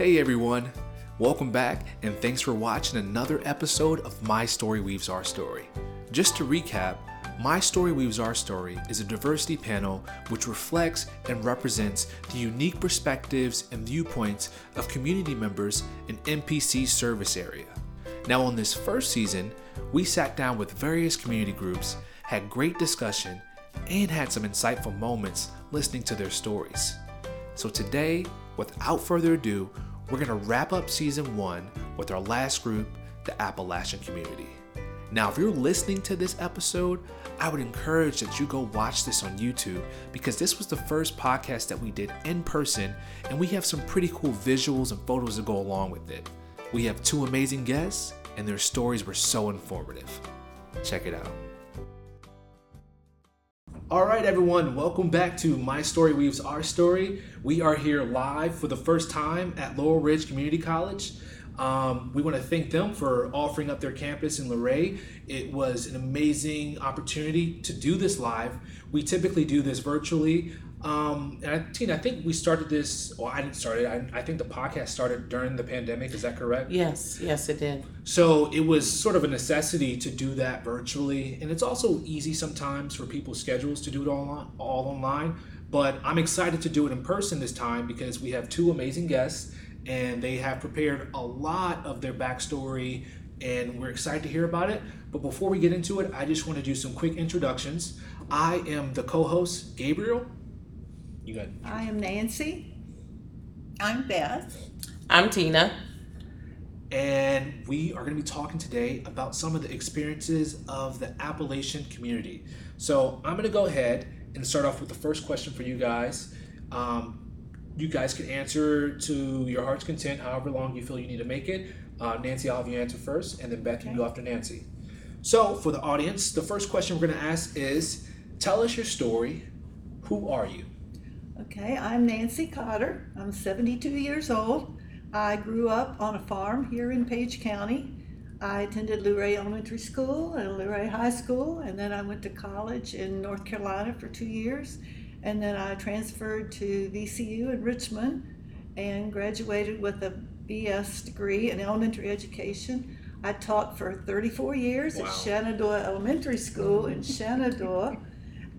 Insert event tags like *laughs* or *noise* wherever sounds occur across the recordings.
Hey everyone, welcome back and thanks for watching another episode of My Story Weaves Our Story. Just to recap, My Story Weaves Our Story is a diversity panel which reflects and represents the unique perspectives and viewpoints of community members in MPC service area. Now, on this first season, we sat down with various community groups, had great discussion, and had some insightful moments listening to their stories. So, today, without further ado, we're going to wrap up season one with our last group, the Appalachian community. Now, if you're listening to this episode, I would encourage that you go watch this on YouTube because this was the first podcast that we did in person, and we have some pretty cool visuals and photos to go along with it. We have two amazing guests, and their stories were so informative. Check it out. All right, everyone, welcome back to My Story Weaves Our Story. We are here live for the first time at Laurel Ridge Community College. Um, we want to thank them for offering up their campus in Luray. It was an amazing opportunity to do this live. We typically do this virtually. Um, and I, Tina, I think we started this, well, I didn't start it. I, I think the podcast started during the pandemic. Is that correct? Yes, yes, it did. So it was sort of a necessity to do that virtually, and it's also easy sometimes for people's schedules to do it all on, all online. But I'm excited to do it in person this time because we have two amazing guests, and they have prepared a lot of their backstory, and we're excited to hear about it. But before we get into it, I just want to do some quick introductions. I am the co-host Gabriel. You got I am Nancy. I'm Beth. I'm Tina. and we are going to be talking today about some of the experiences of the Appalachian community. So I'm going to go ahead and start off with the first question for you guys. Um, you guys can answer to your heart's content, however long you feel you need to make it. Uh, Nancy, I'll have you answer first, and then Beth, you Okay. go after Nancy. So for the audience, the first question we're going to ask is, tell us your story. Who are you? Okay, I'm Nancy Cotter. I'm 72 years old. I grew up on a farm here in Page County. I attended Luray Elementary School and Luray High School, and then I went to college in North Carolina for two years. And then I transferred to VCU in Richmond and graduated with a BS degree in elementary education. I taught for 34 years Wow. at Shenandoah Elementary School in *laughs* Shenandoah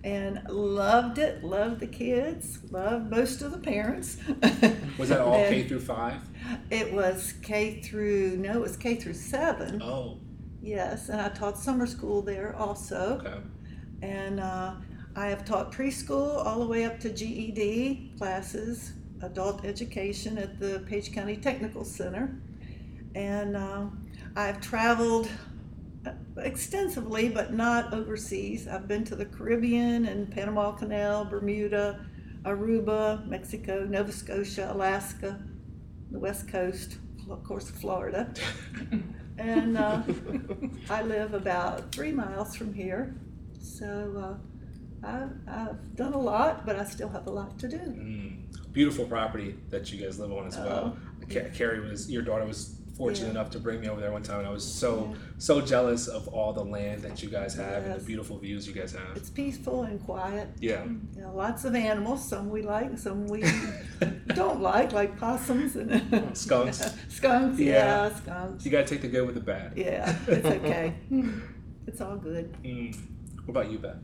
and loved it, loved the kids, loved most of the parents. *laughs* Was that all K through five? It was K through, no, it was K through seven, Oh, yes, and I taught summer school there also. okay. And uh, I have taught preschool all the way up to GED classes, adult education at the Page County Technical Center. And uh, I've traveled extensively, but not overseas. I've been to the Caribbean and Panama Canal, Bermuda, Aruba, Mexico, Nova Scotia, Alaska, the West Coast, of course, Florida. *laughs* and uh, I live about three miles from here. So uh, I've, I've done a lot, but I still have a lot to do. Mm, beautiful property that you guys live on as well. Carrie was your daughter was fortunate Yeah. enough to bring me over there one time, and I was so Yeah. so jealous of all the land that you guys have and the beautiful views you guys have. It's peaceful and quiet. Yeah. You know, lots of animals. Some we like, some we *laughs* don't like, like possums and *laughs* Skunks. *laughs* skunks, Yeah. yeah, skunks. You gotta take the good with the bad. Yeah, it's okay. it's all good. Mm. What about you, Beth?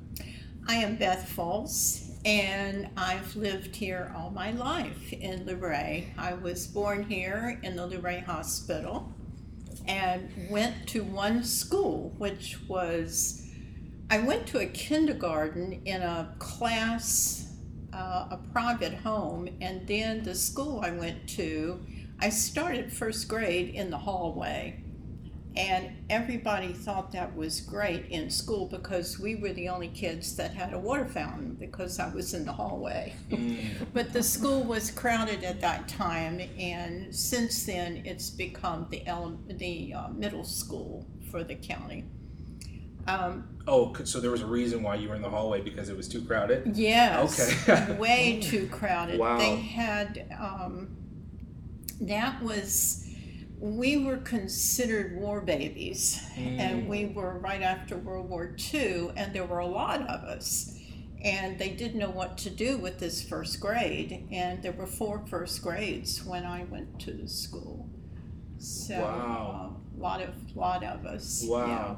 I am Beth Falls, and I've lived here all my life in Luray. I was born here in the Luray Hospital and went to one school, which was I went to a kindergarten in a class, uh, a private home, and then the school I went to, I started first grade in the hallway. And everybody thought that was great in school because we were the only kids that had a water fountain because I was in the hallway. Mm. *laughs* But the school was crowded at that time, and since then it's become the ele- the uh, middle school for the county. Um, Oh, so there was a reason why you were in the hallway because it was too crowded. yes, Okay. *laughs* way too crowded. Wow. They had um, that was we were considered war babies, Mm. and we were right after World War II, and there were a lot of us. and they didn't know what to do with this first grade. And there were four first grades when I went to the school. So Wow. a lot of lot of us. yeah. Wow.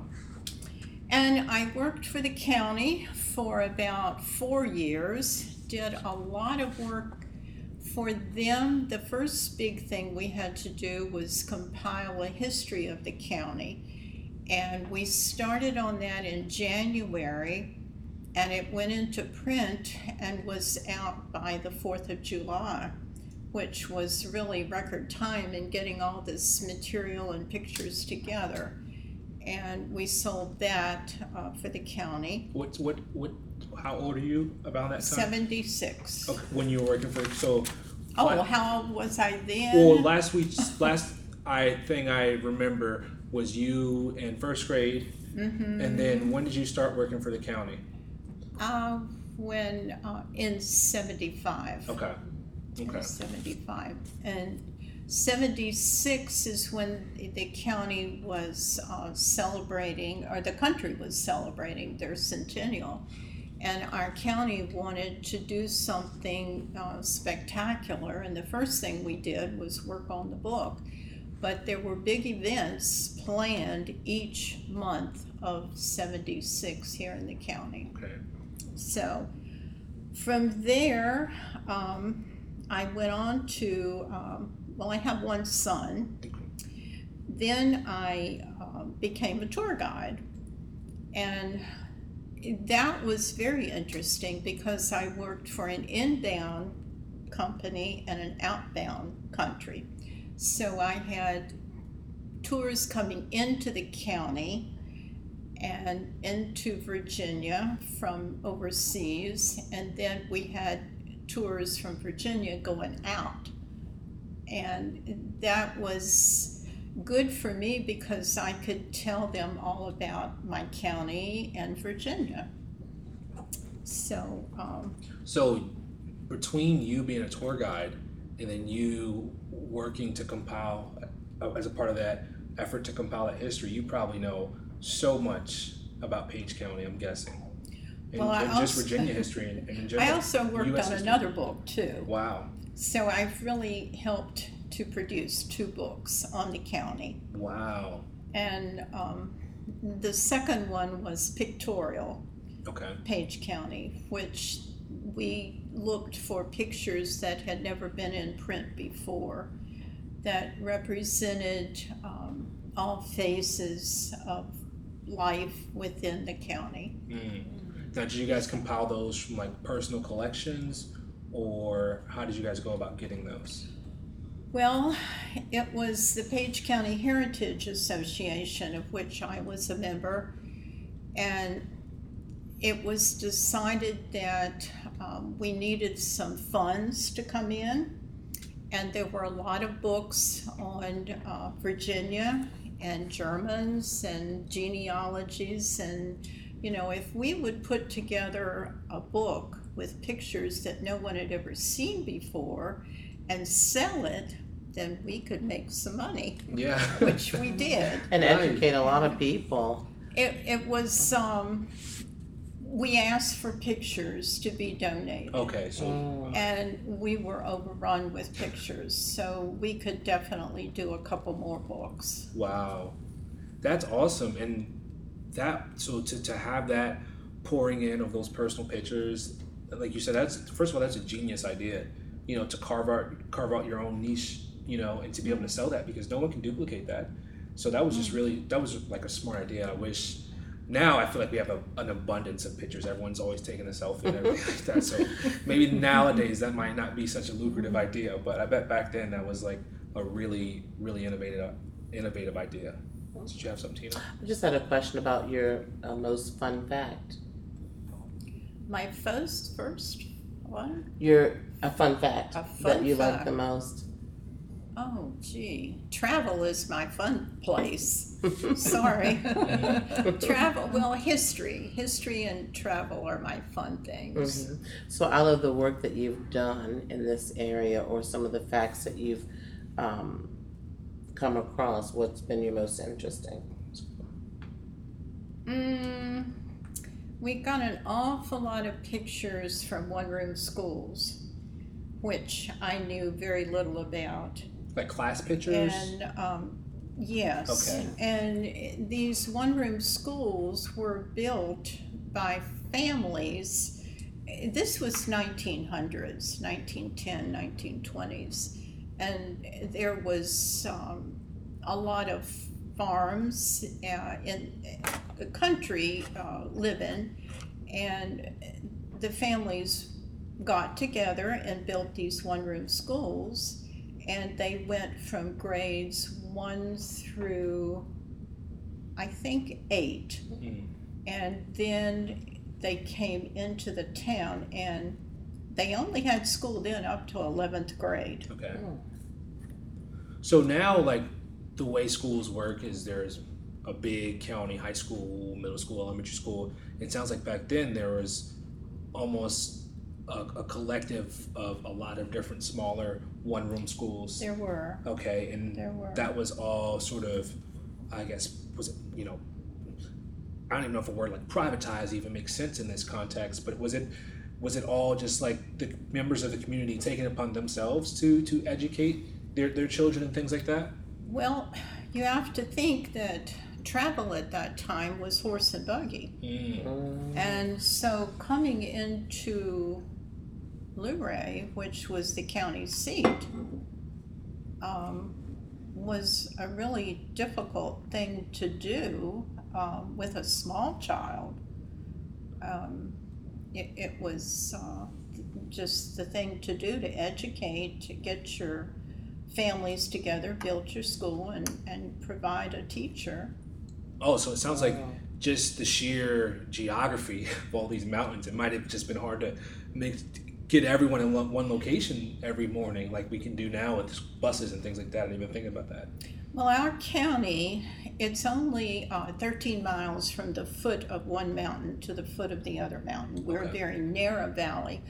And I worked for the county for about four years, did a lot of work for them. The first big thing we had to do was compile a history of the county. And we started on that in January, and it went into print and was out by the 4th of July, which was really record time in getting all this material and pictures together and we sold that uh, for the county. What what what? How old are you about that time? 76. Okay, when you were working for so. Oh, what- how old was I then? Well, last week's last I thing I remember was you in first grade, Mhm. and then when did you start working for the county? Uh, when uh, in 75. Okay. Okay. 75. And 76 is when the county was uh, celebrating, or the country was celebrating their centennial. And our county wanted to do something uh, spectacular. And the first thing we did was work on the book. But there were big events planned each month of 76 here in the county. Okay. So from there, um, I went on to, um, well, I have one son. Then I um, became a tour guide. And that was very interesting because I worked for an inbound company and an outbound country. So I had tours coming into the county and into Virginia from overseas, and then we had tours from Virginia going out. And that was good for me because I could tell them all about my county and Virginia. So, um, So, between you being a tour guide and then you working to compile, uh, as a part of that effort to compile that history, you probably know so much about Page County. I'm guessing, and, Well, I just also- Virginia history and, and in general. I also worked US on history. another book too. Wow! So I've really helped to produce two books on the county. Wow! And um, the second one was pictorial, Okay. Page County, which we looked for pictures that had never been in print before that represented um, all phases of life within the county. Mm. Now, did you guys compile those from like personal collections, or how did you guys go about getting those? Well, it was the Page County Heritage Association, of which I was a member, and it was decided that um, we needed some funds to come in, and there were a lot of books on uh, Virginia and Germans and genealogies, and you know, if we would put together a book with pictures that no one had ever seen before and sell it, then we could make some money, Yeah. *laughs* which we did. And Right. educate a lot of people. It, it was, um, we asked for pictures to be donated. okay, so Mm. And we were overrun with pictures, so we could definitely do a couple more books. Wow, that's awesome, and that so to, to have that pouring in of those personal pictures, like you said, that's first of all that's a genius idea, you know, to carve out carve out your own niche, you know, and to be able to sell that because no one can duplicate that. So that was just really that was like a smart idea. I wish. Now I feel like we have a, an abundance of pictures. Everyone's always taking a selfie and everything like that. So *laughs* maybe nowadays that might not be such a lucrative idea, but I bet back then that was like a really, really innovative, innovative idea. Did you have something, Tina? I just had a question about your uh, most fun fact. My first, first one? Your a fun fact A that fun you like the most. Oh, gee. Travel is my fun place. *laughs* Sorry. *laughs* travel, well, history. History and travel are my fun things. Mhm. So, out of the work that you've done in this area, or some of the facts that you've um, come across, what's been your most interesting? Mm, we got an awful lot of pictures from one room schools, which I knew very little about. Like class pictures. And um, yes, Okay. and these one room schools were built by families. This was 1900s, 1910, 1920s, and there was um, a lot of farms uh, in the country uh, living, and the families got together and built these one room schools and they went from grades one through I think eight. Mm. And then they came into the town and they only had school then up to 11th grade. Okay. Oh. So now, like the way schools work is there's a big county high school, middle school, elementary school. It sounds like back then there was almost a, a collective of a lot of different smaller one room schools. There were. Okay, and There were. that was all sort of, I guess, was it you know, I don't even know if a word like privatized even makes sense in this context, but was it was it all just like the members of the community taking it upon themselves to to educate their, their children and things like that? Well, you have to think that travel at that time was horse and buggy. Mm. Mm. And so coming into Luray, which was the county seat, um, was a really difficult thing to do um, with a small child. Um, it, it was uh, just the thing to do to educate, to get your families together, build your school, and, and provide a teacher. Oh, so it sounds like just the sheer geography *laughs* of all these mountains. It might have just been hard to make get everyone in one location every morning, like we can do now with buses and things like that. I didn't even think about that. Well, our county, it's only uh, 13 miles from the foot of one mountain to the foot of the other mountain. We're a very narrow valley,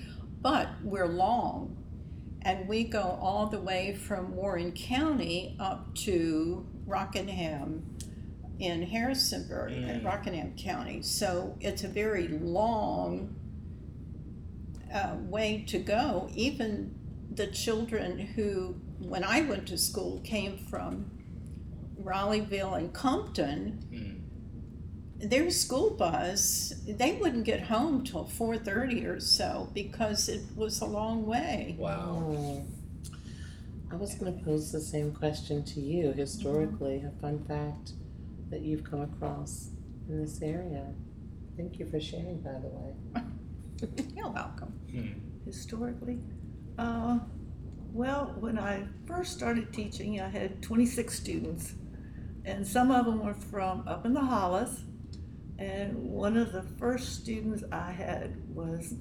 but we're long. And we go all the way from Warren County up to Rockingham in Harrisonburg, Mm. Rockingham County. So it's a very long uh, way to go. Even the children who, when I went to school, came from Rileyville and Compton, Mm. their school bus, they wouldn't get home till 4.30 or so because it was a long way. Wow. Oh. I was going to pose the same question to you. Historically, a fun fact that you've come across in this area. Thank you for sharing, by the way. *laughs* You're welcome. Historically? Uh, well, when I first started teaching, I had 26 students, and some of them were from up in the Hollis. And one of the first students I had was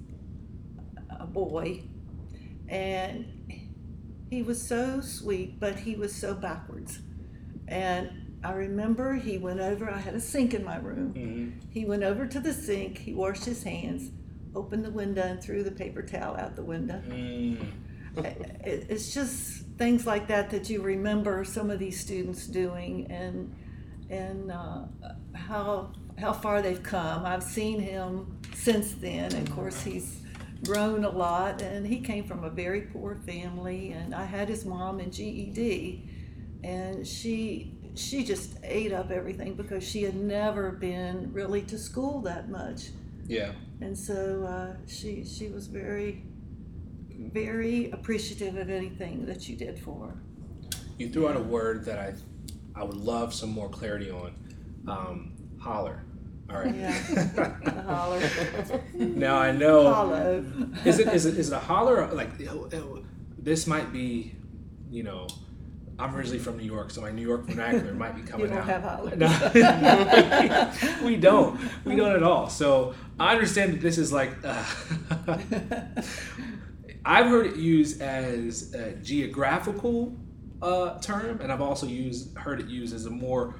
a boy, and he was so sweet, but he was so backwards. And I remember he went over, I had a sink in my room. Mhm. He went over to the sink, he washed his hands, opened the window, and threw the paper towel out the window. Mm. It, it's just things like that that you remember some of these students doing, and and uh, how how far they've come. I've seen him since then. Of course, he's grown a lot, and he came from a very poor family. And I had his mom in GED, and she she just ate up everything because she had never been really to school that much Yeah. And so uh, she she was very very appreciative of anything that you did for her. You threw out a word that I I would love some more clarity on. Um, holler. All right. Yeah, *laughs* holler, Now I know. hollow. Is it is it is it a holler? Or like this might be, you know. I'm originally from New York, so my New York vernacular might be coming You don't out. No, *laughs* we don't. We don't at all. So I understand that this is like. Uh, *laughs* I've heard it used as a geographical uh, term, and I've also used heard it used as a more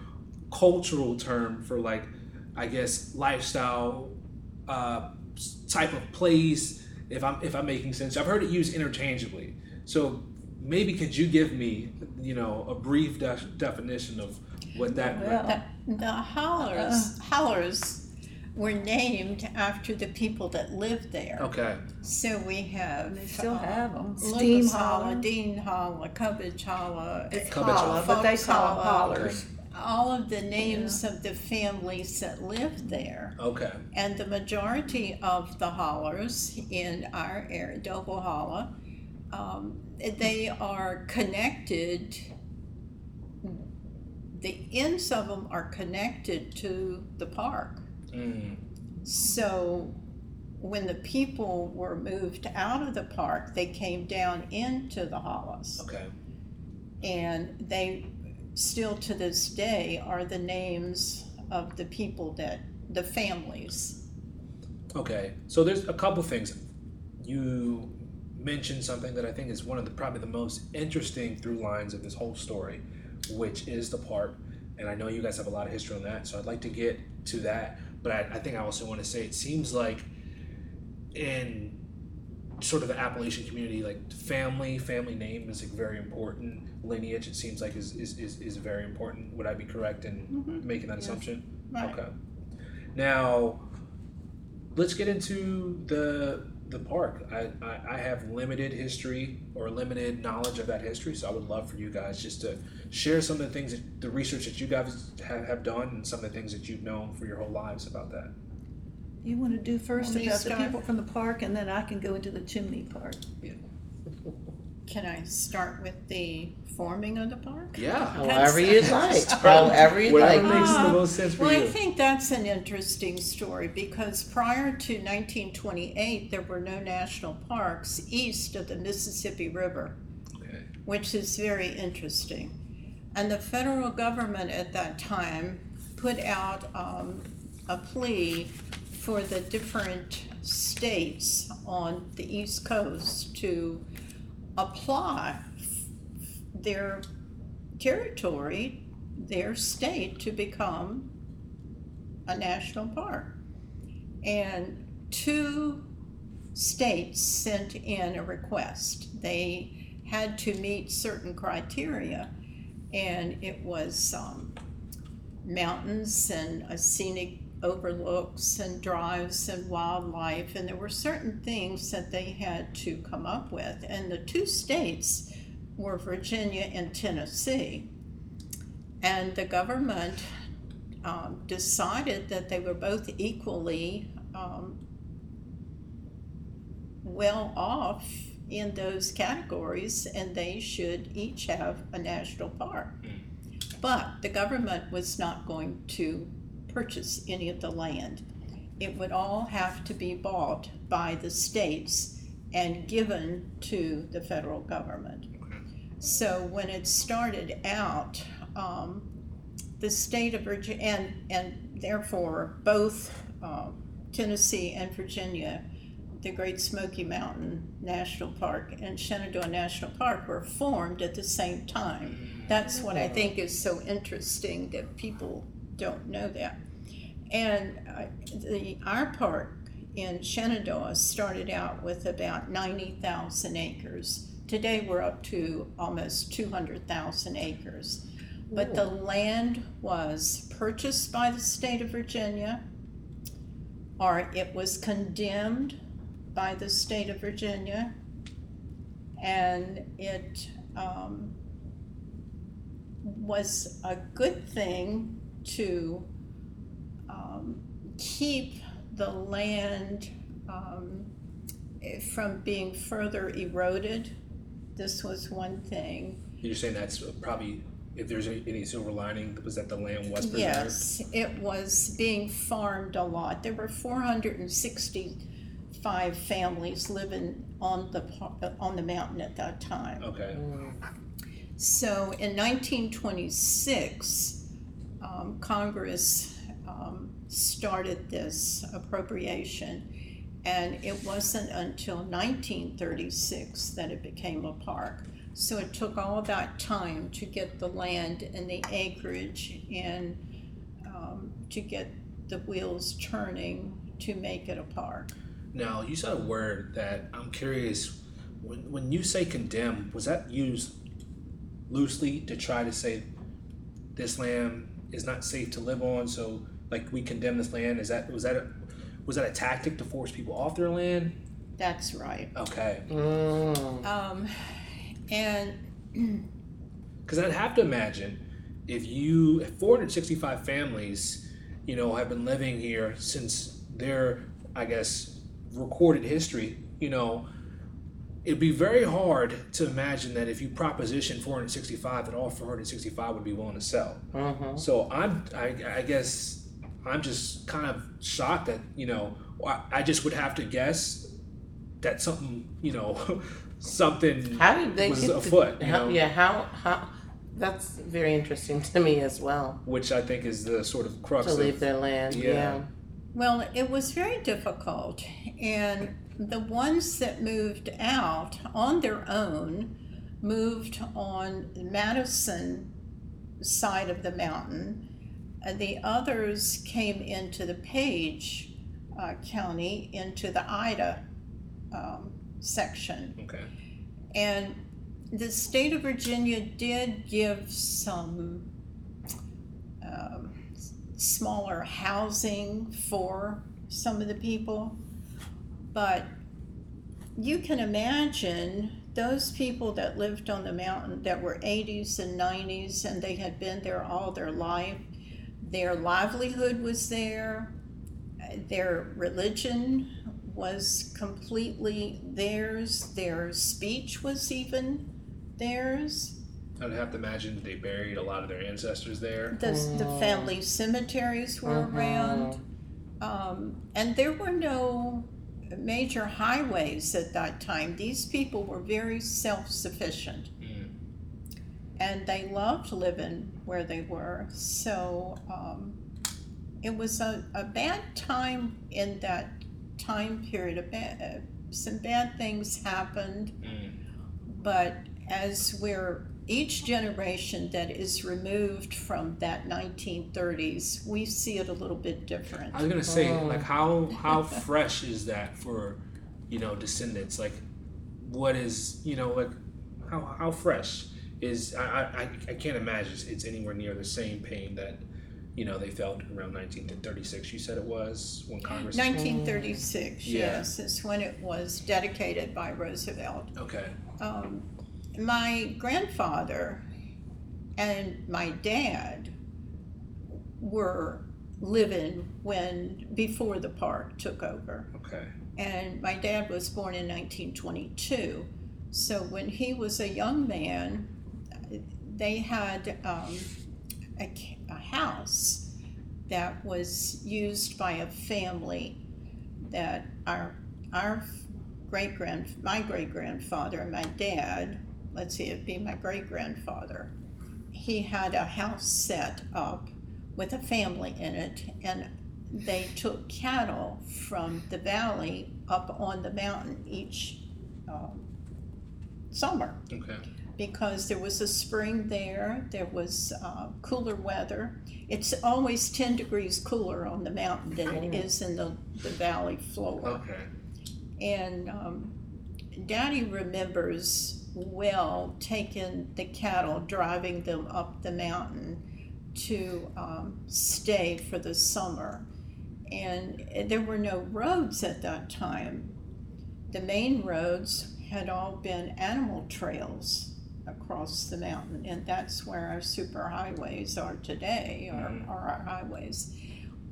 cultural term for like, I guess, lifestyle uh, type of place. If I'm if I'm making sense, I've heard it used interchangeably. So maybe could you give me, you know, a brief de- definition of what that? Well, The, the hollers, hollers were named after the people that lived there. Okay. So we have. They still uh, have 'em. Lucas Steam Holla, Holler. Dean Holla, Cubbage Holla. It's Cubbage holla, but they call them Holla. hollers. All of the names of the families that lived there. Okay. And the majority of the hollers in our area, Doble Holla, um, they are connected. The ends of them are connected to the park. Mm. So when the people were moved out of the park, they came down into the hollows. Okay. And they still to this day are the names of the people that, the families. Okay. So there's a couple things. You mentioned something that I think is one of the probably the most interesting through lines of this whole story, which is the park. And I know you guys have a lot of history on that, so I'd like to get to that. But I, I think I also want to say it seems like in sort of the Appalachian community, like family, family name is like very important. Lineage, it seems like is is, is, is very important. Would I be correct in mm-hmm. making that Yes. assumption? Right. Okay. Now, let's get into the the park. I, I, I have limited history or limited knowledge of that history, so I would love for you guys just to share some of the things, that, the research that you guys have, have done, and some of the things that you've known for your whole lives about that. You want to do first Want me to about the start? people from the park, and then I can go into the chimney part. Can I start with the forming of the park? Yeah. However you'd *laughs* like. Start- However you'd Whatever like. makes the Uh, most sense for Well, I you. think that's an interesting story because prior to 1928, there were no national parks east of the Mississippi River, Okay. which is very interesting. And the federal government at that time put out um, a plea for the different states on the East Coast to apply their territory, their state, to become a national park. And two states sent in a request. They had to meet certain criteria, and it was um, mountains and a scenic overlooks and drives and wildlife, and there were certain things that they had to come up with. And the two states were Virginia and Tennessee. And the government um, decided that they were both equally um, well off in those categories and they should each have a national park. But the government was not going to purchase any of the land. It would all have to be bought by the states and given to the federal government. So when it started out, um, the state of Virginia, and, and therefore both um, Tennessee and Virginia, the Great Smoky Mountain National Park and Shenandoah National Park were formed at the same time. That's what I think is so interesting that people don't know that. And uh, the our park in Shenandoah started out with about ninety thousand acres. Today we're up to almost two hundred thousand acres. But the land was purchased by the state of Virginia, or it was condemned by the state of Virginia, and it um, was a good thing to keep the land um, from being further eroded. This was one thing. You're saying that's probably if there's any, any silver lining was that the land was preserved. Yes, it was being farmed a lot. There were 465 families living on the on the mountain at that time. Okay. So in 1926, um, Congress started this appropriation, and it wasn't until 1936 that it became a park. So it took all that time to get the land and the acreage and um, to get the wheels turning to make it a park. Now you said a word that I'm curious. When when you say condemn, was that used loosely to try to say this land is not safe to live on, so like we condemn this land? Is that was that a, was that a tactic to force people off their land? That's right. Okay, Mm. Um, and *clears throat* because I'd have to imagine if you if 465 families, you know, have been living here since their I guess recorded history, you know. It'd be very hard to imagine that if you proposition 465, that all 465 would be willing to sell. Mhm. So I'm, I, I guess, I'm just kind of shocked that you know, I, I just would have to guess that something, you know, *laughs* something How did they was get afoot. To, you how, know, Yeah, how how that's very interesting to me as well. which I think is the sort of crux To of leave their land. yeah. Yeah. well, it was very difficult. And the ones that moved out on their own moved on Madison side of the mountain. And the others came into the Page uh, County, into the Ida um, section. Okay. And the state of Virginia did give some um, smaller housing for some of the people, but you can imagine those people that lived on the mountain that were 80s and 90s and they had been there all their life. Their livelihood was there, their religion was completely theirs, their speech was even theirs. I'd have to imagine they buried a lot of their ancestors there. The, the Mm. family cemeteries were around. Mhm. Um, and there were no major highways at that time. These people were very self sufficient. And they loved living where they were. So um, it was a, a bad time in that time period. A bad, uh, some bad things happened, Mm. but as we're each generation that is removed from that 1930s, we see it a little bit different. I was gonna say, Mm. like, how how *laughs* fresh is that for, you know, descendants? Like, what is you know like, how how fresh is I I, I- can't imagine it's, it's anywhere near the same pain that, you know, they felt around 1936. You said it was when Congress. 1936, Yeah. yes, is when it was dedicated by Roosevelt. Okay. Um, my grandfather and my dad were living when before the park took over. Okay. And my dad was born in 1922. So when he was a young man, they had um, a, a house that was used by a family that our our great grand my great grandfather and my dad let's see it'd be my great grandfather he had a house set up with a family in it and they took cattle from the valley up on the mountain each um, summer Okay. Because there was a spring there, there was uh, cooler weather. It's always 10 degrees cooler on the mountain than it is in the, the valley floor. Okay. And um, Daddy remembers well taking the cattle, driving them up the mountain to um, stay for the summer. And there were no roads at that time. The main roads had all been animal trails across the mountain, and that's where our super highways are today, are, Mhm. are our highways.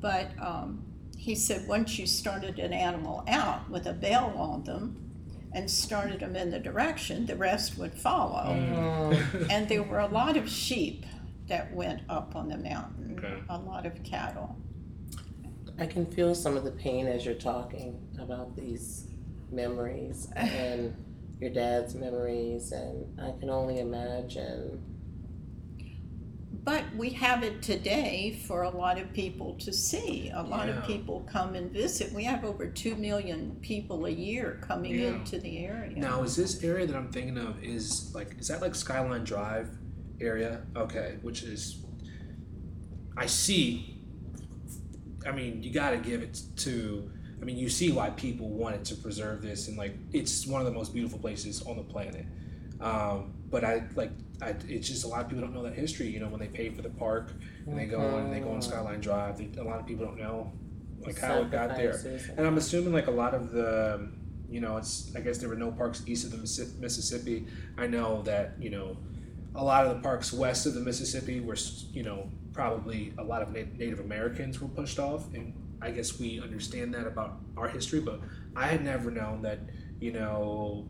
But um, he said once you started an animal out with a bell on them and started them in the direction, the rest would follow. Mm. And there were a lot of sheep that went up on the mountain, Okay. a lot of cattle. I can feel some of the pain as you're talking about these memories and your dad's memories, and I can only imagine. But we have it today for a lot of people to see. A lot Yeah. of people come and visit. We have over 2 million people a year coming Yeah. into the area. Now, is this area that I'm thinking of is like is that like Skyline Drive area? Okay, which is I see. I mean, you got to give it to. I mean, you see why people wanted to preserve this, and like it's one of the most beautiful places on the planet. Um, but I like I, it's just a lot of people don't know that history. You know, when they pay for the park and they go and they go on Skyline Drive, they, a lot of people don't know like how it got there. And I'm assuming like a lot of the, you know, it's I guess there were no parks east of the Mississippi. I know that you know, a lot of the parks west of the Mississippi were you know probably a lot of Na- Native Americans were pushed off, and I guess we understand that about our history. But I had never known that you know,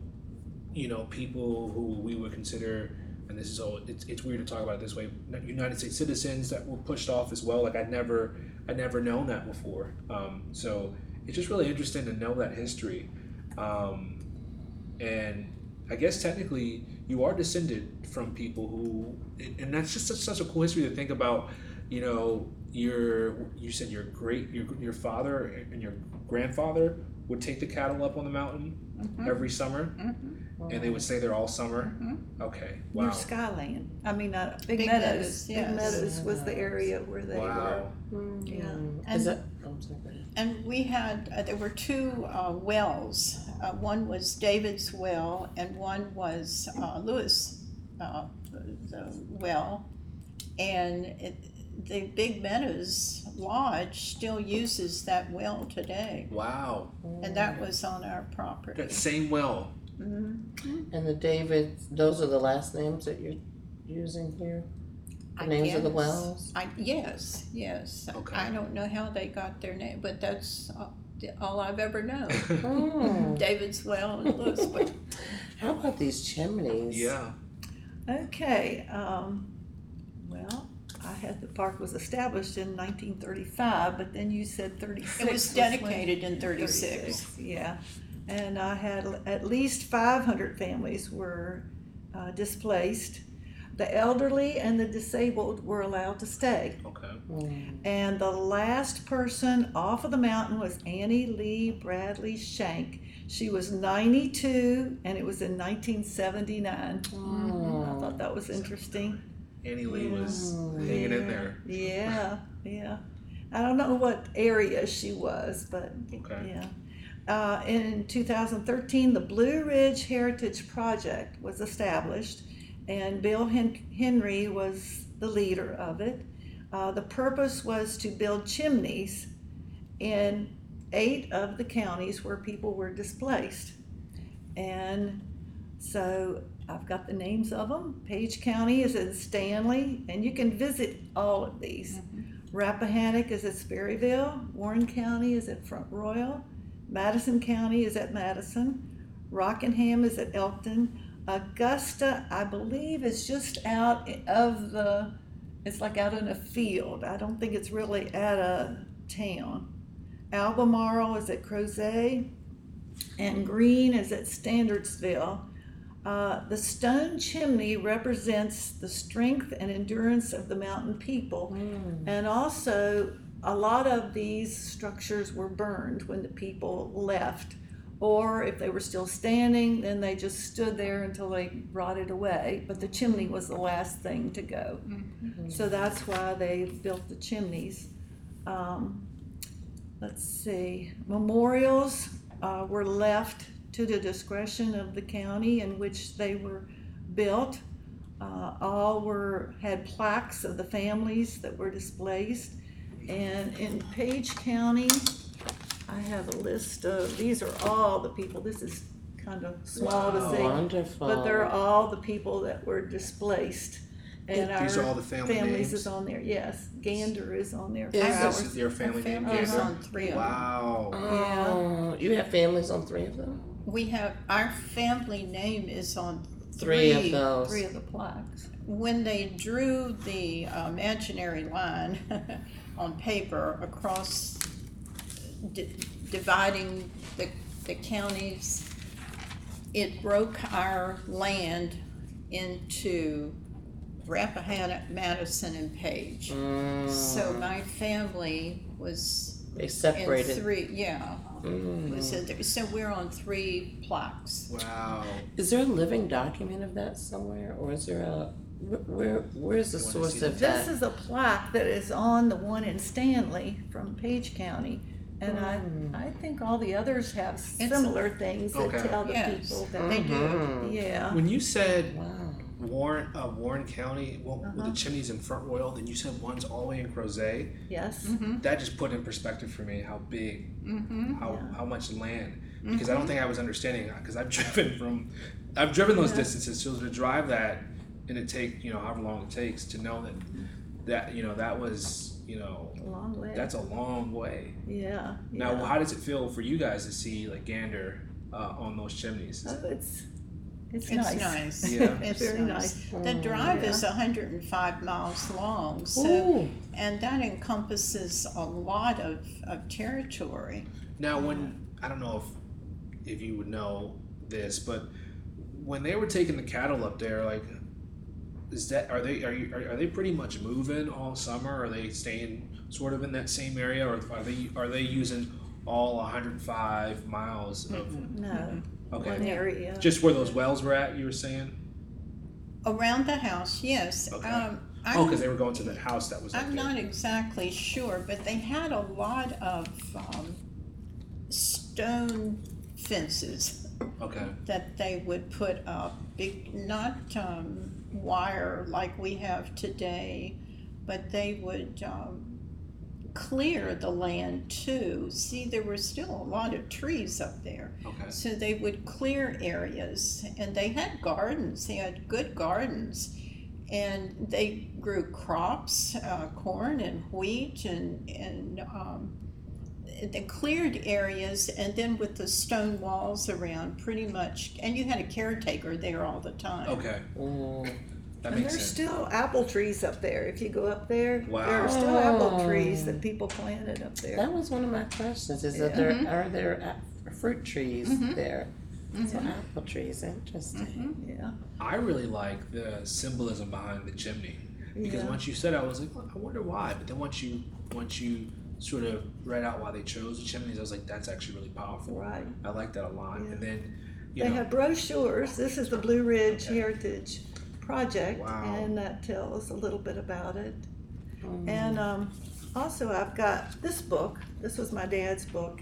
you know, people who we would consider. And this is all. It's, it's weird to talk about it this way. United States citizens that were pushed off as well. Like I'd never, I'd never known that before. Um, so it's just really interesting to know that history. Um, and I guess technically you are descended from people who, and that's just such, such a cool history to think about. You know, your you said your great your your father and your grandfather would take the cattle up on the mountain Mhm. every summer, Mhm. and they would stay there all summer. Mhm. Okay, Near Skyland. I mean, uh, Big, Big Meadows. Meadows, Big. Meadows was the area where they were. wow, Mm. Yeah. Is And- that? I'm sorry. go ahead. And we had, uh, there were two uh, wells. Uh, one was David's well, and one was uh, Lewis' uh, the well. And it, the Big Meadows Lodge still uses that well today, wow. and that was on our property. That same well. Mhm. And the David, those are the last names that you're using here? The I names of the guess. wells? I, yes, yes. Okay. I don't know how they got their name, but that's uh, all I've ever known. Hmm. *laughs* David's well and Lewis well. *laughs* How about these chimneys? Yeah. Okay, um, well, I had, the park was established in nineteen thirty-five, but then you said thirty-six. It was when- dedicated in thirty-six. 36, Yeah, and I had l- at least five hundred families were uh, displaced. The elderly and the disabled were allowed to stay. Okay. Mm. And the last person off of the mountain was Annie Lee Bradley Shenk. She was 92 and it was in 1979. I thought that was interesting. Annie Lee was Mm. hanging in there. Yeah, *laughs* yeah. I don't know what area she was, but Okay. yeah. Uh, in 2013, the Blue Ridge Heritage Project was established, and Bill Hen- Henry was the leader of it. Uh, the purpose was to build chimneys in eight of the counties where people were displaced. And so I've got the names of them. Page County is in Stanley, and you can visit all of these. Mm-hmm. Rappahannock is at Sperryville, Warren County is at Front Royal, Madison County is at Madison, Rockingham is at Elkton, Augusta, I believe, is just out of the, it's like out in a field. I don't think it's really at a town. Albemarle is at Crozet, and Greene is at Stanardsville. Uh, the stone chimney represents the strength and endurance of the mountain people. Mm. And also, a lot of these structures were burned when the people left. Or if they were still standing, then they just stood there until they rotted away. But the chimney was the last thing to go. So that's why they built the chimneys. Um, let's see, memorials uh, were left to the discretion of the county in which they were built. Uh, all were had plaques of the families that were displaced. And in Page County, I have a list of these are all the people. This is kind of small Wow. to say, Wonderful. but they're all the people that were displaced. And These our are all the family families names? is on there. Yes, Gander is on there. Is Flowers. This is your family name. family is Gander? on three of them. Wow. Oh, you have families on three of them? We have, our family name is on Three, three. of those. Three of the plaques. When they drew the uh, imaginary line *laughs* on paper across, di- dividing the, the counties, it broke our land into Rappahannock, Madison, and Page. Mm. So my family was They in separated. three, yeah, Mm. was in there. So we're on three plaques. Wow. Is there a living document of that somewhere, or is there a wh- where? Where's the I wanna source see of This is a plaque that is on the one in Stanley from Page County. And Mm. I, I think all the others have similar things that Okay. tell the Yes. people that They do. Mhm. yeah. When you said Wow. Warren, uh, Warren County, well, with Uh-huh. the chimneys in Front Royal, then you said one's all the way in Crozet. Yes. Mm-hmm. That just put in perspective for me how big, Mm-hmm. how Yeah. how much land. Because I don't think I was understanding because I've *laughs* driven from, I've driven those Yeah. distances. So to drive that, and it take you know however long it takes to know that, that you know that was you know A long way. that's a long way. yeah. Now, yeah. how does it feel for you guys to see like Gander uh, on those chimneys? Is Oh, it's it's, It's nice. nice. Yeah. *laughs* It's Very nice. nice. The mm, drive Yeah. is 105 miles long, so Ooh. and that encompasses a lot of, of territory. Now, when I don't know if if you would know this, but when they were taking the cattle up there, like, is that are they are you are, are they pretty much moving all summer? Are they staying sort of in that same area, or are they are they using all 105 miles of No. One okay, area. just where those wells were at? You were saying, Around the house, yes. Okay. Um, oh, I'm, because they were going to that house that was. up I'm there. not exactly sure, but they had a lot of um, stone fences Okay. that they would put up, big, not um, wire like we have today, but they would um, clear the land too. See, there were still a lot of trees up there. Okay. So they would clear areas, and they had gardens. They had good gardens, and they grew crops, uh, corn and wheat, and and um, they cleared areas, and then with the stone walls around, pretty much. And you had a caretaker there all the time. Okay. Mm. That and makes there's sense. still apple trees up there. If you go up there, there are still apple trees that people planted up there. That was one of my questions. Is that Yeah. there Mhm. are there a- fruit trees Mhm. there? So Mhm. apple trees, interesting. Mhm. Yeah. I really like the symbolism behind the chimney because Yeah. once you said, it, I was like, well, I wonder why. But then once you once you sort of read out why they chose the chimneys, I was like, that's actually really powerful. Right. I like that a lot. Yeah. And then, you They know, have brochures. This is the Blue Ridge Okay. Heritage Project, Wow. and that tells a little bit about it. Mm. And um, also, I've got this book. This was my dad's book.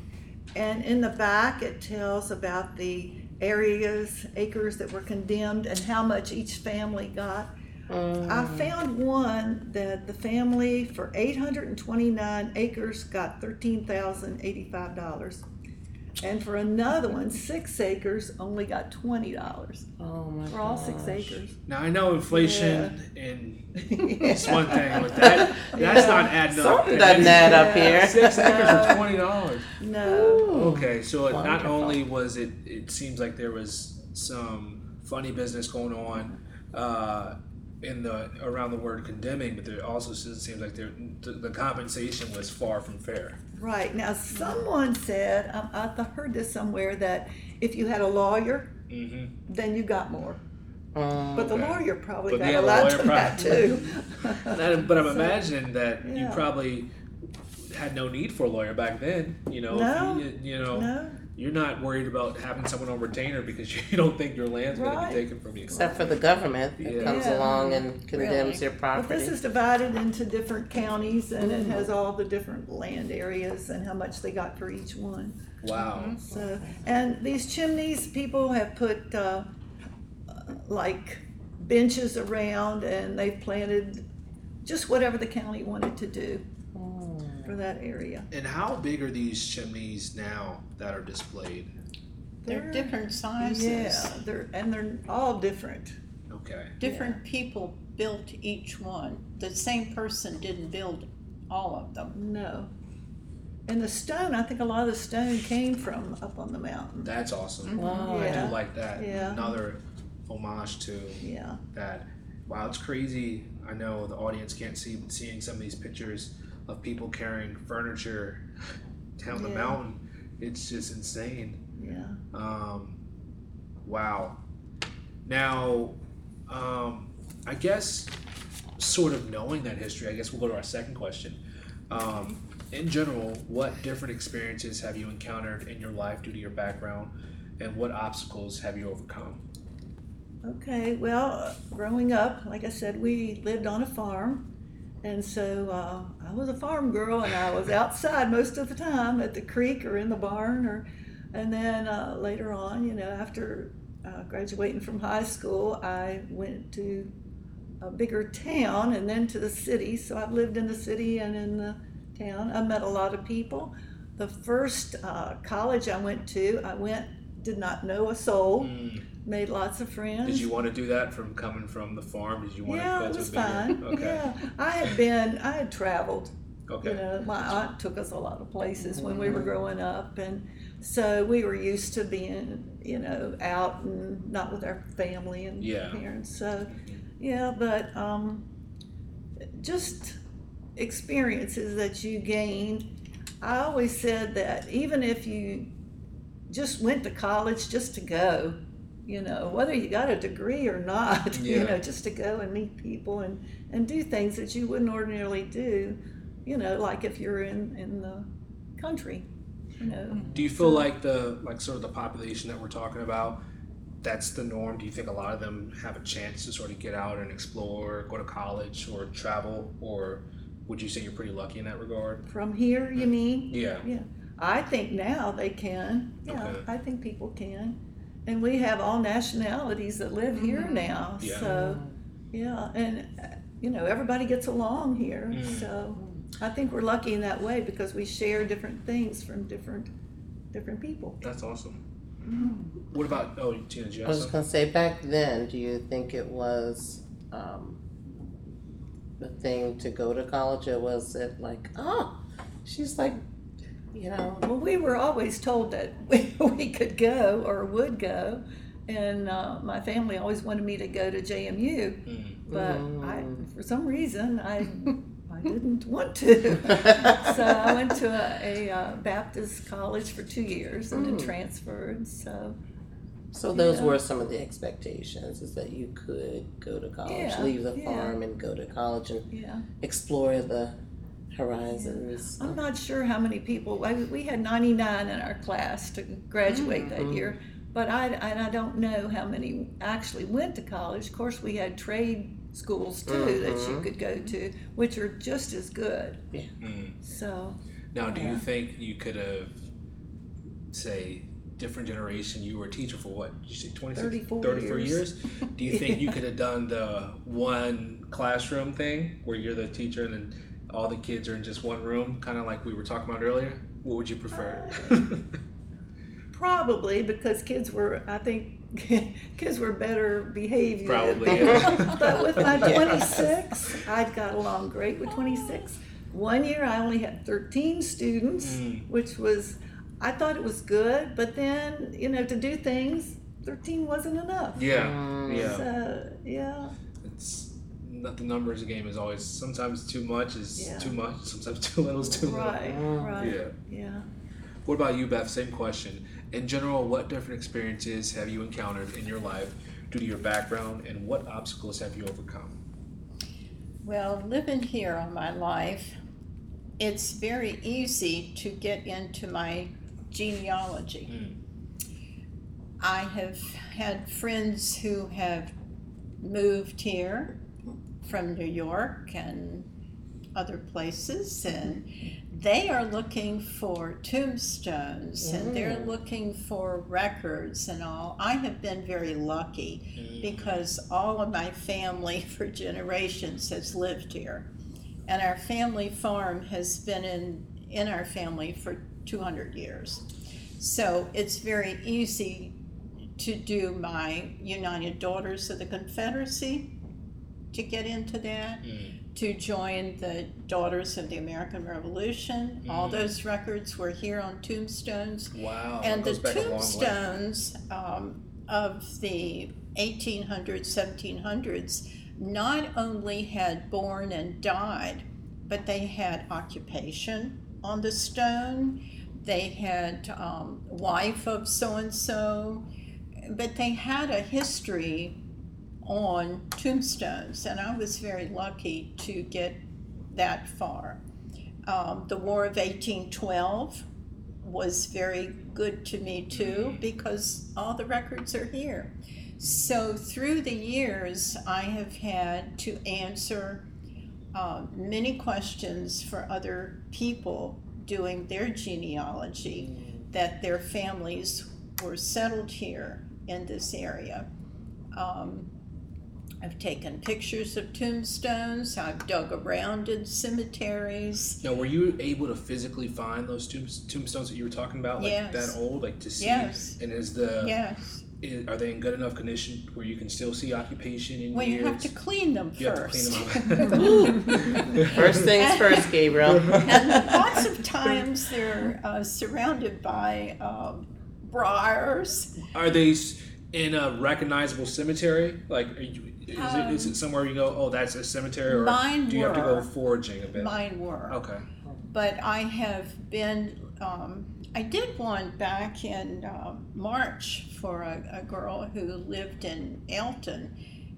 And in the back, it tells about the areas, acres that were condemned, and how much each family got. Mm. I found one that the family for 829 acres got $13,085. And for another one, six acres, only got $20 oh my god. for all six gosh. acres. now I know inflation and Yeah. *laughs* it's one thing, but that that's Yeah. not adding up. Something doesn't add up Yeah. here. Six acres for twenty dollars. No. Okay, so it not Wonderful. only was it, it seems like there was some funny business going on uh, in the around the word condemning, but there also seems like there the, the compensation was far from fair. Right. Now, someone said, I, I heard this somewhere, that if you had a lawyer, Mm-hmm. then you got more. Mm. But the Okay. lawyer probably But got a a lot lawyer that probably- too. *laughs* but I'm So, imagining that you probably had no need for a lawyer back then. You know, No. you, you know, No, you're not worried about having someone on retainer because *laughs* you don't think your land's going to Right. be taken from you. Except for the government that Yeah. comes Yeah. along and condemns Really? your but property. this is divided into different counties and it has all the different land areas and how much they got for each one. Wow. So, and these chimneys, people have put uh, like benches around and they've planted just whatever the county wanted to do. For that area. And how big are these chimneys now that are displayed? They're different sizes. Yeah, they're and they're all different. Okay. Different people built each one. The same person didn't build all of them. No. And the stone, I think a lot of the stone came from up on the mountain. That's awesome. Mm-hmm. Wow. I do like that. Yeah. Another homage to Yeah. that. Wow, it's crazy. I know the audience can't see, but seeing some of these pictures of people carrying furniture down the Yeah. mountain, it's just insane. Yeah. Um, wow. Now, um, I guess, sort of knowing that history, I guess we'll go to our second question. Um, in general, what different experiences have you encountered in your life due to your background, and what obstacles have you overcome? Okay, well, uh, growing up, like I said, we lived on a farm And so uh, I was a farm girl, and I was outside most of the time at the creek or in the barn, or and then uh, later on, you know, after uh, graduating from high school, I went to a bigger town and then to the city. So I've lived in the city and in the town. I met a lot of people. The first uh, college I went to, I went, did not know a soul, Mm. Made lots of friends. Did you want to do that from coming from the farm? Did you want yeah, to go it to was a fine. Okay. Yeah, I had been, I had traveled. Okay. You know, my aunt took us a lot of places when we were growing up, and so we were used to being, you know, out and not with our family and Yeah. parents. So, yeah, but um, just experiences that you gained. I always said that even if you just went to college just to go, you know, whether you got a degree or not, *laughs* Yeah. you know, just to go and meet people and, and do things that you wouldn't ordinarily do, you know, like if you're in, in the country, you know. Mm-hmm. Do you feel like the like sort of the population that we're talking about? That's the norm. Do you think a lot of them have a chance to sort of get out and explore, go to college, or travel, or would you say you're pretty lucky in that regard? From here, you mm-hmm. mean? Yeah. Yeah. I think now they can. Yeah, Okay. I think people can. And we have all nationalities that live here now. Yeah. So, yeah, and, uh, you know, everybody gets along here. Mm. So I think we're lucky in that way because we share different things from different different people. That's awesome. What about oh Tina? Did you I was just gonna say, back then, do you think it was, um, the thing to go to college, or was it like, oh, she's like, you know, Well, we were always told that *laughs* we, we could go or would go. And uh, my family always wanted me to go to JMU, Mm. but Mm. I, for some reason, I, I *laughs* didn't want to. *laughs* so I went to a, a uh, Baptist college for two years and then Mm. transferred. So so those Yeah. were some of the expectations, is that you could go to college, Yeah, leave the yeah. farm and go to college and yeah, explore the horizons. I'm not sure how many people. I, we had 99 in our class to graduate that Mhm. year, but I and I don't know how many actually went to college. Of course, we had trade schools too that you Mhm. could go to, which are just as good. Mm. So Now, do you think you could have, say, different generation? You were a teacher for what? Did you say 26, 34 34 years. years? Do you think you *laughs* could have done the one classroom thing where you're the teacher and then all the kids are in just one room, kind of like we were talking about earlier? What would you prefer? *laughs* probably because kids were, I think, *laughs* kids were better behaved. Probably, *laughs* yeah. but with my Yeah. 26, I've got along great with 26. One year I only had 13 students, Mm. which was, I thought it was good, but then, you know, to do things, 13 wasn't enough. yeah, Mm. yeah. So, yeah. It's not the numbers game is always sometimes too much is Yeah. too much, sometimes *laughs* too little is too little. Right, Mm. right. Yeah. Yeah. What about you, Beth? Same question. In general, what different experiences have you encountered in your life due to your background, and what obstacles have you overcome? Well, living here all my life, it's very easy to get into my genealogy. I have had friends who have moved here from New York and other places, and they are looking for tombstones and they're Mm. looking for records and all. I have been very lucky because all of my family *laughs* for generations has lived here. And our family farm has been in, in our family for 200 years. So it's very easy to do my United Daughters of the Confederacy, to get into that, Mm. to join the Daughters of the American Revolution. All Mm. those records were here on tombstones Wow. and the goes back a long way. tombstones um, of the 1800s, 1700s not only had born and died, but they had occupation on the stone. They had um, wife of so and so, but they had a history on tombstones, and I was very lucky to get that far. Um, the War of 1812 was very good to me too because all the records are here. So through the years, I have had to answer uh, many questions for other people doing their genealogy that their families were settled here in this area. Um, I've taken pictures of tombstones. I've dug around in cemeteries. Now, were you able to physically find those tombstones that you were talking about, like Yes. that old, like to see? Yes. And is the Yes. i- are they in good enough condition where you can still see occupation in Well, years? you have to clean them You have to first. clean them. *laughs* First things first, Gabriel. *laughs* and lots of times they're uh, surrounded by um, briars. Are they in a recognizable cemetery? Like, are you, is, it, is it somewhere you go, oh, that's a cemetery, or Um, Mine do you have to go foraging a bit? Mine were. Okay. But I have been, um, I did one back in uh, March for a, a girl who lived in Elkton.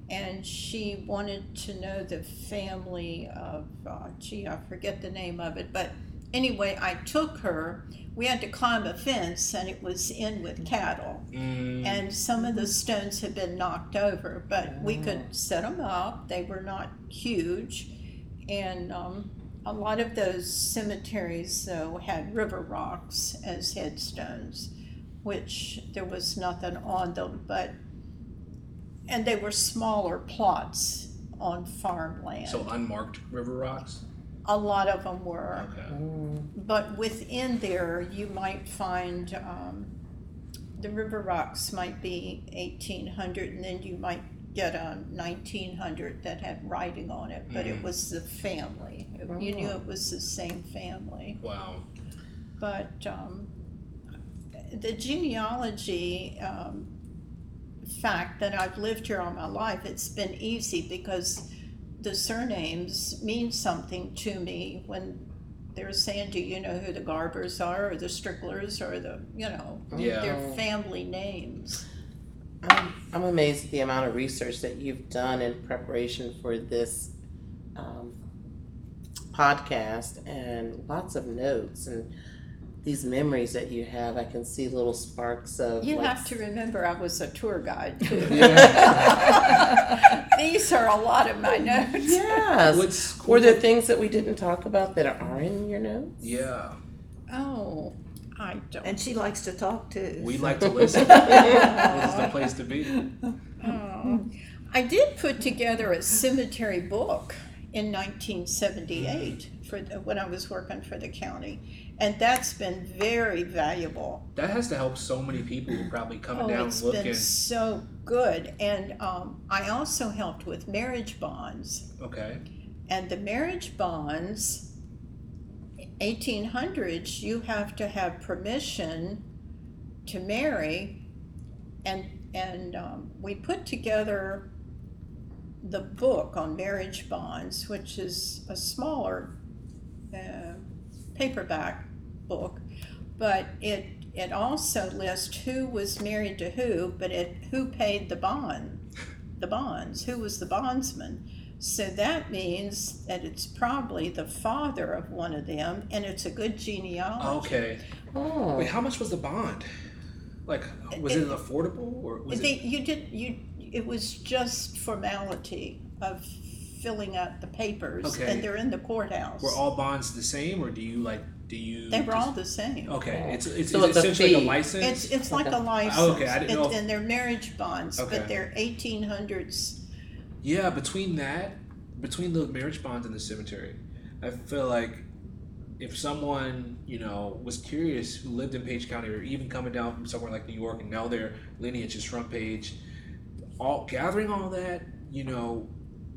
And she wanted to know the family of, uh, gee, I forget the name of it. But anyway, I took her. We had to climb a fence, and it was in with cattle. Mm, and some of the stones had been knocked over, but we could set them up. They were not huge, and um, a lot of those cemeteries though had river rocks as headstones, which there was nothing on them, but and they were smaller plots on farmland. so unmarked river rocks. A lot of them were Okay. Mm, but within there you might find um, the river rocks might be 1800 and then you might get a 1900 that had writing on it but it Mhm. was the family you knew it was the same family Wow. but um, the genealogy um, fact that I've lived here all my life, it's been easy because the surnames mean something to me when they're saying, Do you know who the Garbers are, or the Stricklers, or the, you know, Yeah. their family names? I'm, I'm amazed at the amount of research that you've done in preparation for this um, podcast and lots of notes and these memories that you have. I can see little sparks of. You like, have to remember I was a tour guide too. Yeah. *laughs* These are a lot of my notes. Yes. What's cool? Were there things that we didn't talk about that are in your notes? Yeah. Oh, I don't. And she likes to talk too. We like to listen. *laughs* this is the place to be. Oh. I did put together a cemetery book in 1978 for the, when I was working for the county, and that's been very valuable. That has to help so many people who are probably coming Oh, down it's looking. been so good, and um, I also helped with marriage bonds, Okay. and the marriage bonds. 1800s, you have to have permission to marry, and and um, we put together the book on marriage bonds, which is a smaller uh, paperback book, but it it also lists who was married to who, but it who paid the bond, the bonds, who was the bondsman. So that means that it's probably the father of one of them, and it's a good genealogy. Okay. Oh. Wait, how much was the bond? Like, was it, affordable or was They, it? you did you. It was just formality of filling out the papers, Okay. and they're in the courthouse. Were all bonds the same, or do you like? Do you? they were just- all the same. Okay, oh. it's it's, So it's it's a essentially like a fee. license. It's it's like a license. Oh, okay, I didn't know It's- if- and they're marriage bonds, Okay. but they're eighteen hundreds. Yeah, between that, between the marriage bonds and the cemetery, I feel like if someone you know was curious who lived in Page County or even coming down from somewhere like New York and now their lineage is from Page, all gathering all that, you know,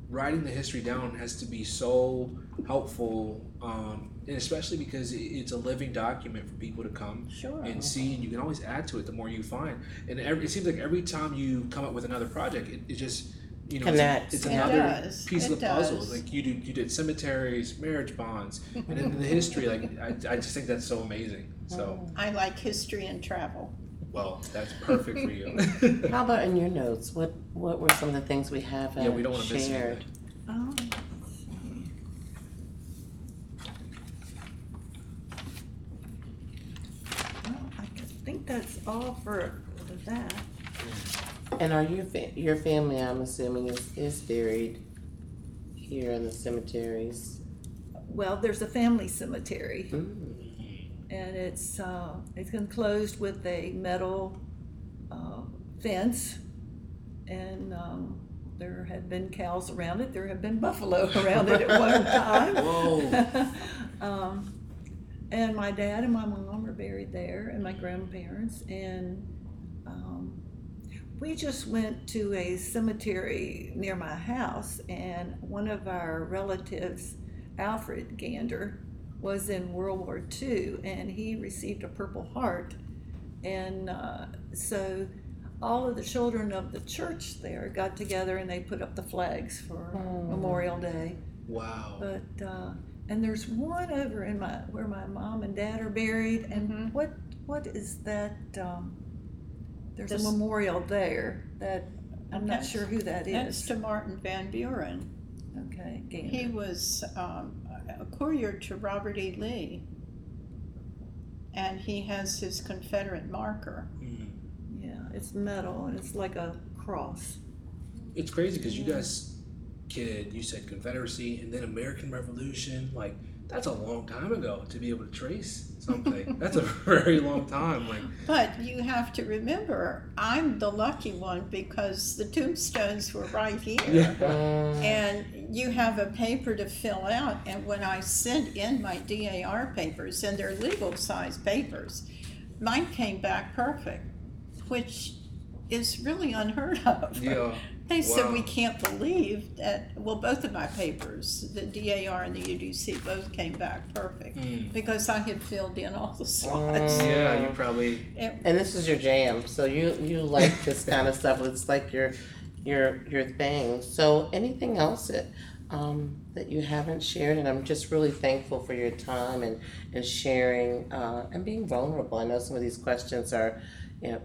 writing the history down has to be so helpful, um, and especially because it- it's a living document for people to come Sure. and see, and you can always add to it the more you find. And every, it seems like every time you come up with another project, it, it just you know Connects. It's, it's another does. piece It of the puzzle. Like you do, you did cemeteries, marriage bonds, and in the history, like I, I just think that's so amazing. So I like history and travel. well, that's perfect for you. *laughs* How about in your notes? What what were some of the things we haven't yeah, we don't want to miss shared? anything. Oh, let's see. Well, I think that's all for that. And are your fa- your family? I'm assuming is is buried here in the cemeteries? Well, there's a family cemetery, Mm. and it's uh, it's enclosed with a metal uh, fence, and um, there have been cows around it. There have been buffalo *laughs* around it at one *laughs* time. Whoa. *laughs* um, and my dad and my mom are buried there, and my grandparents. And um, we just went to a cemetery near my house, and one of our relatives, Alfred Gander, was in World War II, and he received a Purple Heart. And uh, so all of the children of the church there got together and they put up the flags for Oh. Memorial Day. Wow. But uh, and there's one over in my where my mom and dad are buried. And Mhm. what what is that? Um, there's This- a memorial there that I'm not sure who that That's to Martin Van Buren. Okay, He was um, a courier to Robert E. Lee, and he has his Confederate marker. Mm. Yeah, it's metal and it's like a cross. It's crazy because you guys, kid, you said Confederacy and then American Revolution. Like that's a long time ago to be able to trace something. *laughs* that's a very long time. Like But you have to remember, I'm the lucky one because the tombstones were right here. Mm. And you have a paper to fill out, and when I sent in my DAR papers, and they're legal size papers, mine came back perfect, which is really unheard of. yeah. They said we can't believe that. Well, both of my papers, the DAR and the UDC, both came back perfect Mm. because I had filled in all the slots. Mm. Yeah, you probably. It- And this is your jam, so you you like this *laughs* kind of stuff. It's like your your your thing. So anything else that um, that you haven't shared, and I'm just really thankful for your time and and sharing uh, and being vulnerable. I know some of these questions are, you know.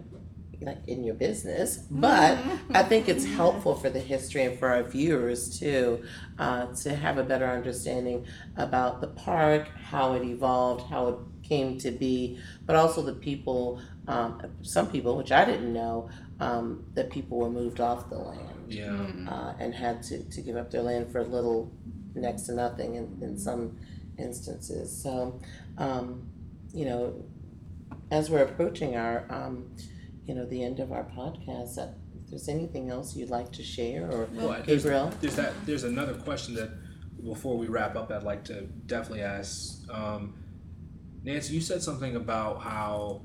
Like in your business, but I think it's *laughs* helpful for the history and for our viewers too, uh, to have a better understanding about the park, how it evolved, how it came to be, but also the people um, some people, which I didn't know, um, that people were moved off the land Yeah. Mm. uh, and had to, to give up their land for a little, next to nothing in, in some instances. So, um, you know, as we're approaching our, um, you know, the end of our podcast, uh, if there's anything else you'd like to share or Well, there's, Gabriel? there's that. There's another question that before we wrap up, I'd like to definitely ask. Um, Nancy, you said something about how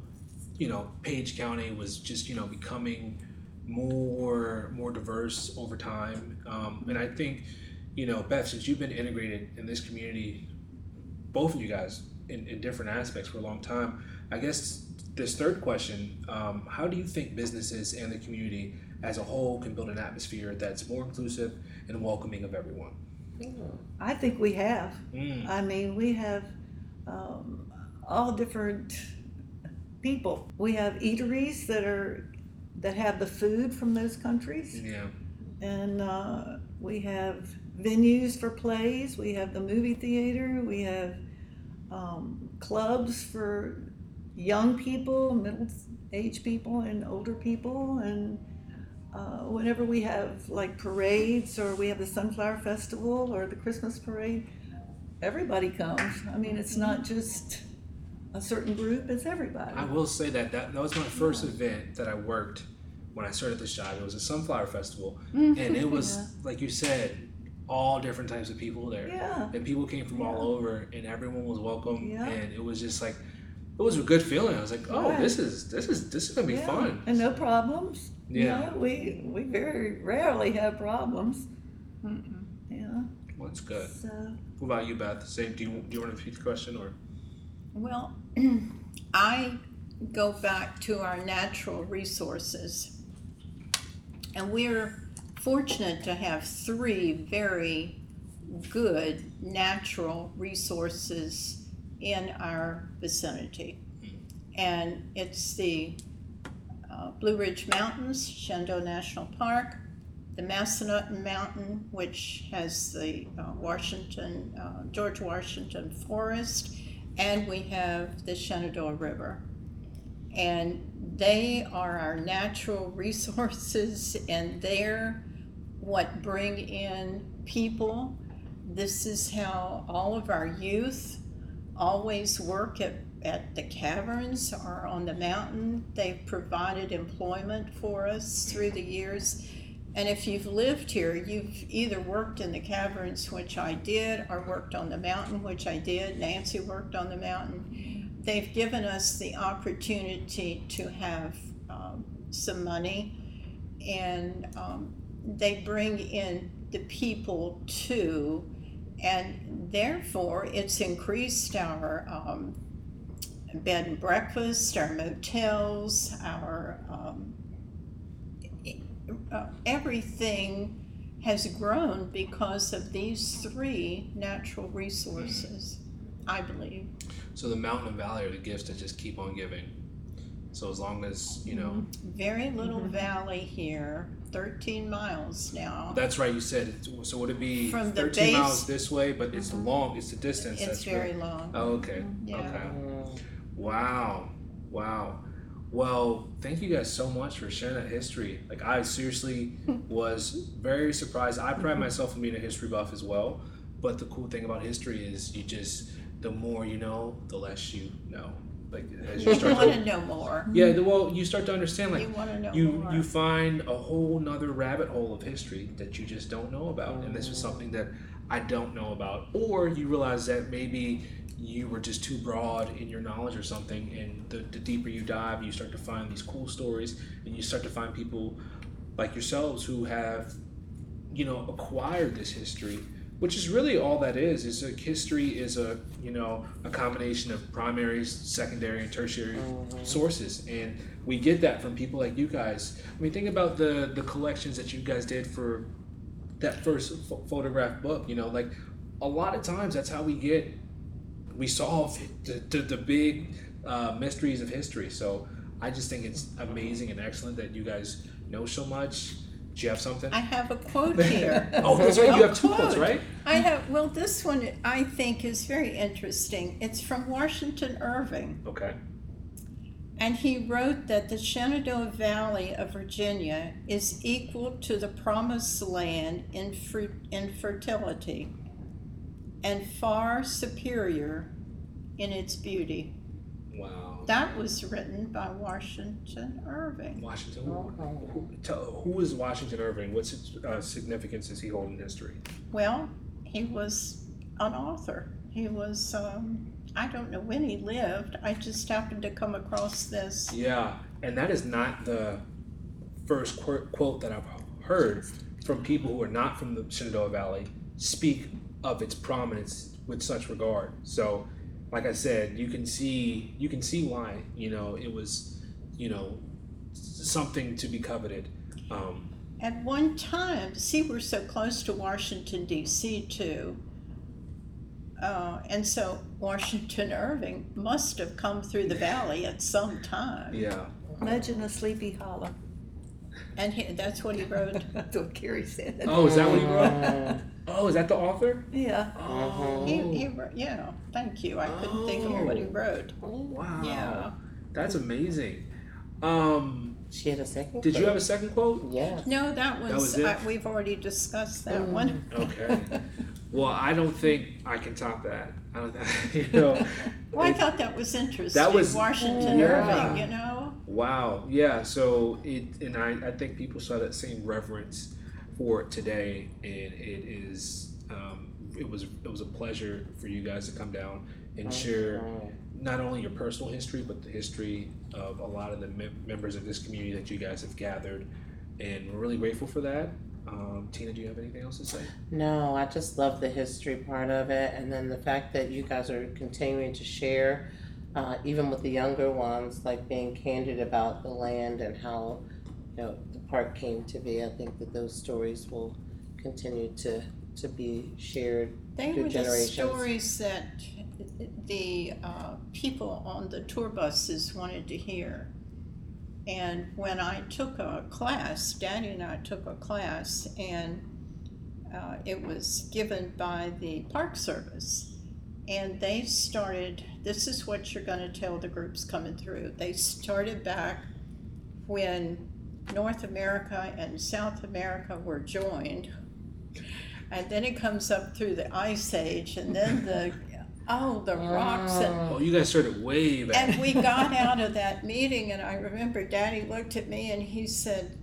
you know Page County was just you know becoming more more diverse over time, um, and I think you know Beth, since you've been integrated in this community, both of you guys in, in different aspects for a long time. I guess this third question: um, How do you think businesses and the community as a whole can build an atmosphere that's more inclusive and welcoming of everyone? I think we have. Mm. I mean, we have um, all different people. We have eateries that are that have the food from those countries, Yeah. and uh, we have venues for plays. We have the movie theater. We have um, clubs for young people, middle aged people, and older people, and uh, whenever we have like parades or we have the Sunflower Festival or the Christmas parade, everybody comes. I mean, it's not just a certain group, it's everybody. I will say that, that that was my first event that I worked when I started this job. It was a sunflower festival, and it was *laughs* Yeah. like you said, all different types of people there. Yeah. And people came from all over, and everyone was welcome, Yeah. and it was just like, it was a good feeling. I was like, oh, Right. this is this is this is gonna be Yeah, fun. And no problems. You Yeah. know, we, we very rarely have problems. Mm-mm. Yeah. Well, that's good. So, What about you, Beth? Same. Do you do you want to repeat the question or? Well, *clears throat* I go back to our natural resources. And we're fortunate to have three very good natural resources in our vicinity. And it's the uh, Blue Ridge Mountains, Shenandoah National Park, the Massanutten Mountain, which has the uh, Washington, uh, George Washington Forest, and we have the Shenandoah River. And they are our natural *laughs* resources, and they're what bring in people. this is how all of our youth always work at, at the caverns or on the mountain. They've provided employment for us through the years. And if you've lived here, you've either worked in the caverns, which I did, or worked on the mountain, which I did. Nancy worked on the mountain. They've given us the opportunity to have um, some money, and um, they bring in the people too, and therefore it's increased our um, bed and breakfast, our motels, our um, uh, everything has grown because of these three natural resources, I believe. So the mountain and valley are the gifts that just keep on giving. So as long as you know, mm-hmm. Very little mm-hmm. valley here, 13 miles now. that's right. You said it. So would it be From the 13 base- miles this way? But it's mm-hmm. long. It's the distance. It's that's very really- long. Oh, okay. Yeah. Okay. Wow. Wow. Well, thank you guys so much for sharing that history. Like, I seriously *laughs* was very surprised. I pride myself on being a history buff as well. But the cool thing about history is you just, the more you know, the less you know. Like, as you start want to, to know more. yeah, well, you start to understand, like, You want to know you more. you find a whole nother rabbit hole of history that you just don't know about and this was mm. something that i don't know about or you realize that maybe you were just too broad in your knowledge or something and the, the deeper you dive you start to find these cool stories and you start to find people like yourselves who have you know acquired this history which is really all that is is a history is a you know a combination of primary secondary and tertiary sources. And we get that from people like you guys. I mean think about the the collections that you guys did for that first ph- photograph book you know like a lot of times that's how we get we solve the, the, the big uh, mysteries of history. So i just think it's amazing and excellent that you guys know so much do you have something I have a quote here. *laughs* oh that's right you have two quote. quotes right I have, well, this one I think is very interesting. It's from Washington Irving. okay And he wrote that the Shenandoah Valley of Virginia is equal to the promised land in, in fertility and far superior in its beauty. wow That was written by Washington Irving. washington who, who is washington irving What uh, significance does he hold in history Well, he was an author. He was, um, I don't know when he lived. I just happened to come across this. Yeah, and that is not the first qu- quote that I've heard from people who are not from the Shenandoah Valley speak of its prominence with such regard. So, like I said, you can see you can see why you know it was you know something to be coveted. Um, At one time, see, we're so close to Washington, D.C., too. Uh, and so Washington Irving must have come through the valley at some time. yeah, Imagine a sleepy hollow. And he, that's what he wrote. *laughs* That's what Carrie said. Oh, is that what he wrote? Mm. Oh, is that the author? Yeah. Oh, He, he wrote, yeah, thank you. I couldn't think of what he wrote. wow, Yeah. that's amazing. Um, She had a second. did you have a second quote? Yeah. No, that was, that was it? uh, we've already discussed that one. Okay. *laughs* Well, I don't think I can top that. I don't. *laughs* You know. Well, I it- thought that was interesting. That was- Washington Yeah. Irving, you know? Wow. Yeah. So it, and I, I think people saw that same reverence for it today, and it is, um, it was, it was a pleasure for you guys to come down and share not only your personal history, but the history of a lot of the mem- members of this community that you guys have gathered, and we're really grateful for that. Um, Tina, do you have anything else to say? No, I just love the history part of it, and then the fact that you guys are continuing to share, uh, even with the younger ones, like being candid about the land and how, you know, the park came to be. I think that those stories will continue to to be shared. They Through were the generations. stories that the uh, people on the tour buses wanted to hear. And when I took a class, Daddy and I took a class, and uh, it was given by the Park Service. And they started, this is what you're going to tell the groups coming through. They started back when North America and South America were joined and then it comes up through the ice age, and then the *laughs* oh the rocks and Oh, you guys started way back. and we got out of *laughs* that meeting, and I remember Daddy looked at me and he said,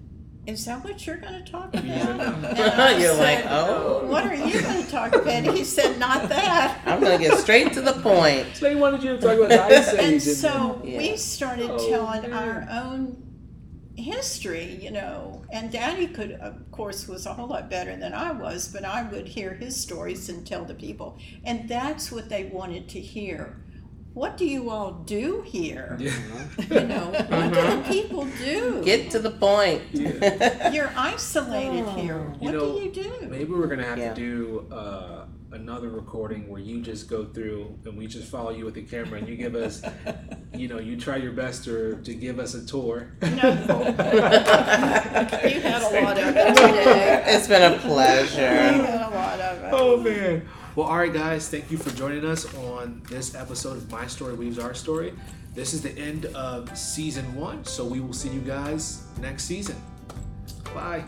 "Is that what you're going to talk about?" *laughs* And *laughs* I You're like, oh. What are you going to talk about? He said, "Not that." *laughs* I'm gonna get straight to the point. they wanted you to talk about the ice age. And so Yeah. we started Oh, telling man. our own history, you know. And Daddy could, of course, was a whole lot better than I was, but I would hear his stories and tell the people, and that's what they wanted to hear. What do you all do here? Yeah. *laughs* You know, what do the people do? Get to the point. Yeah. *laughs* You're isolated here. Oh. What You know, do you do? Maybe we're gonna have Yeah. to do uh, another recording where you just go through and we just follow you with the camera and you give us, *laughs* you know, you try your best to to give us a tour. No. you had a lot of it today. It's been a You pleasure. had a lot of it. Oh man. Well, all right, guys. Thank you for joining us on this episode of My Story Weaves Our Story. This is the end of season one, so we will see you guys next season. Bye.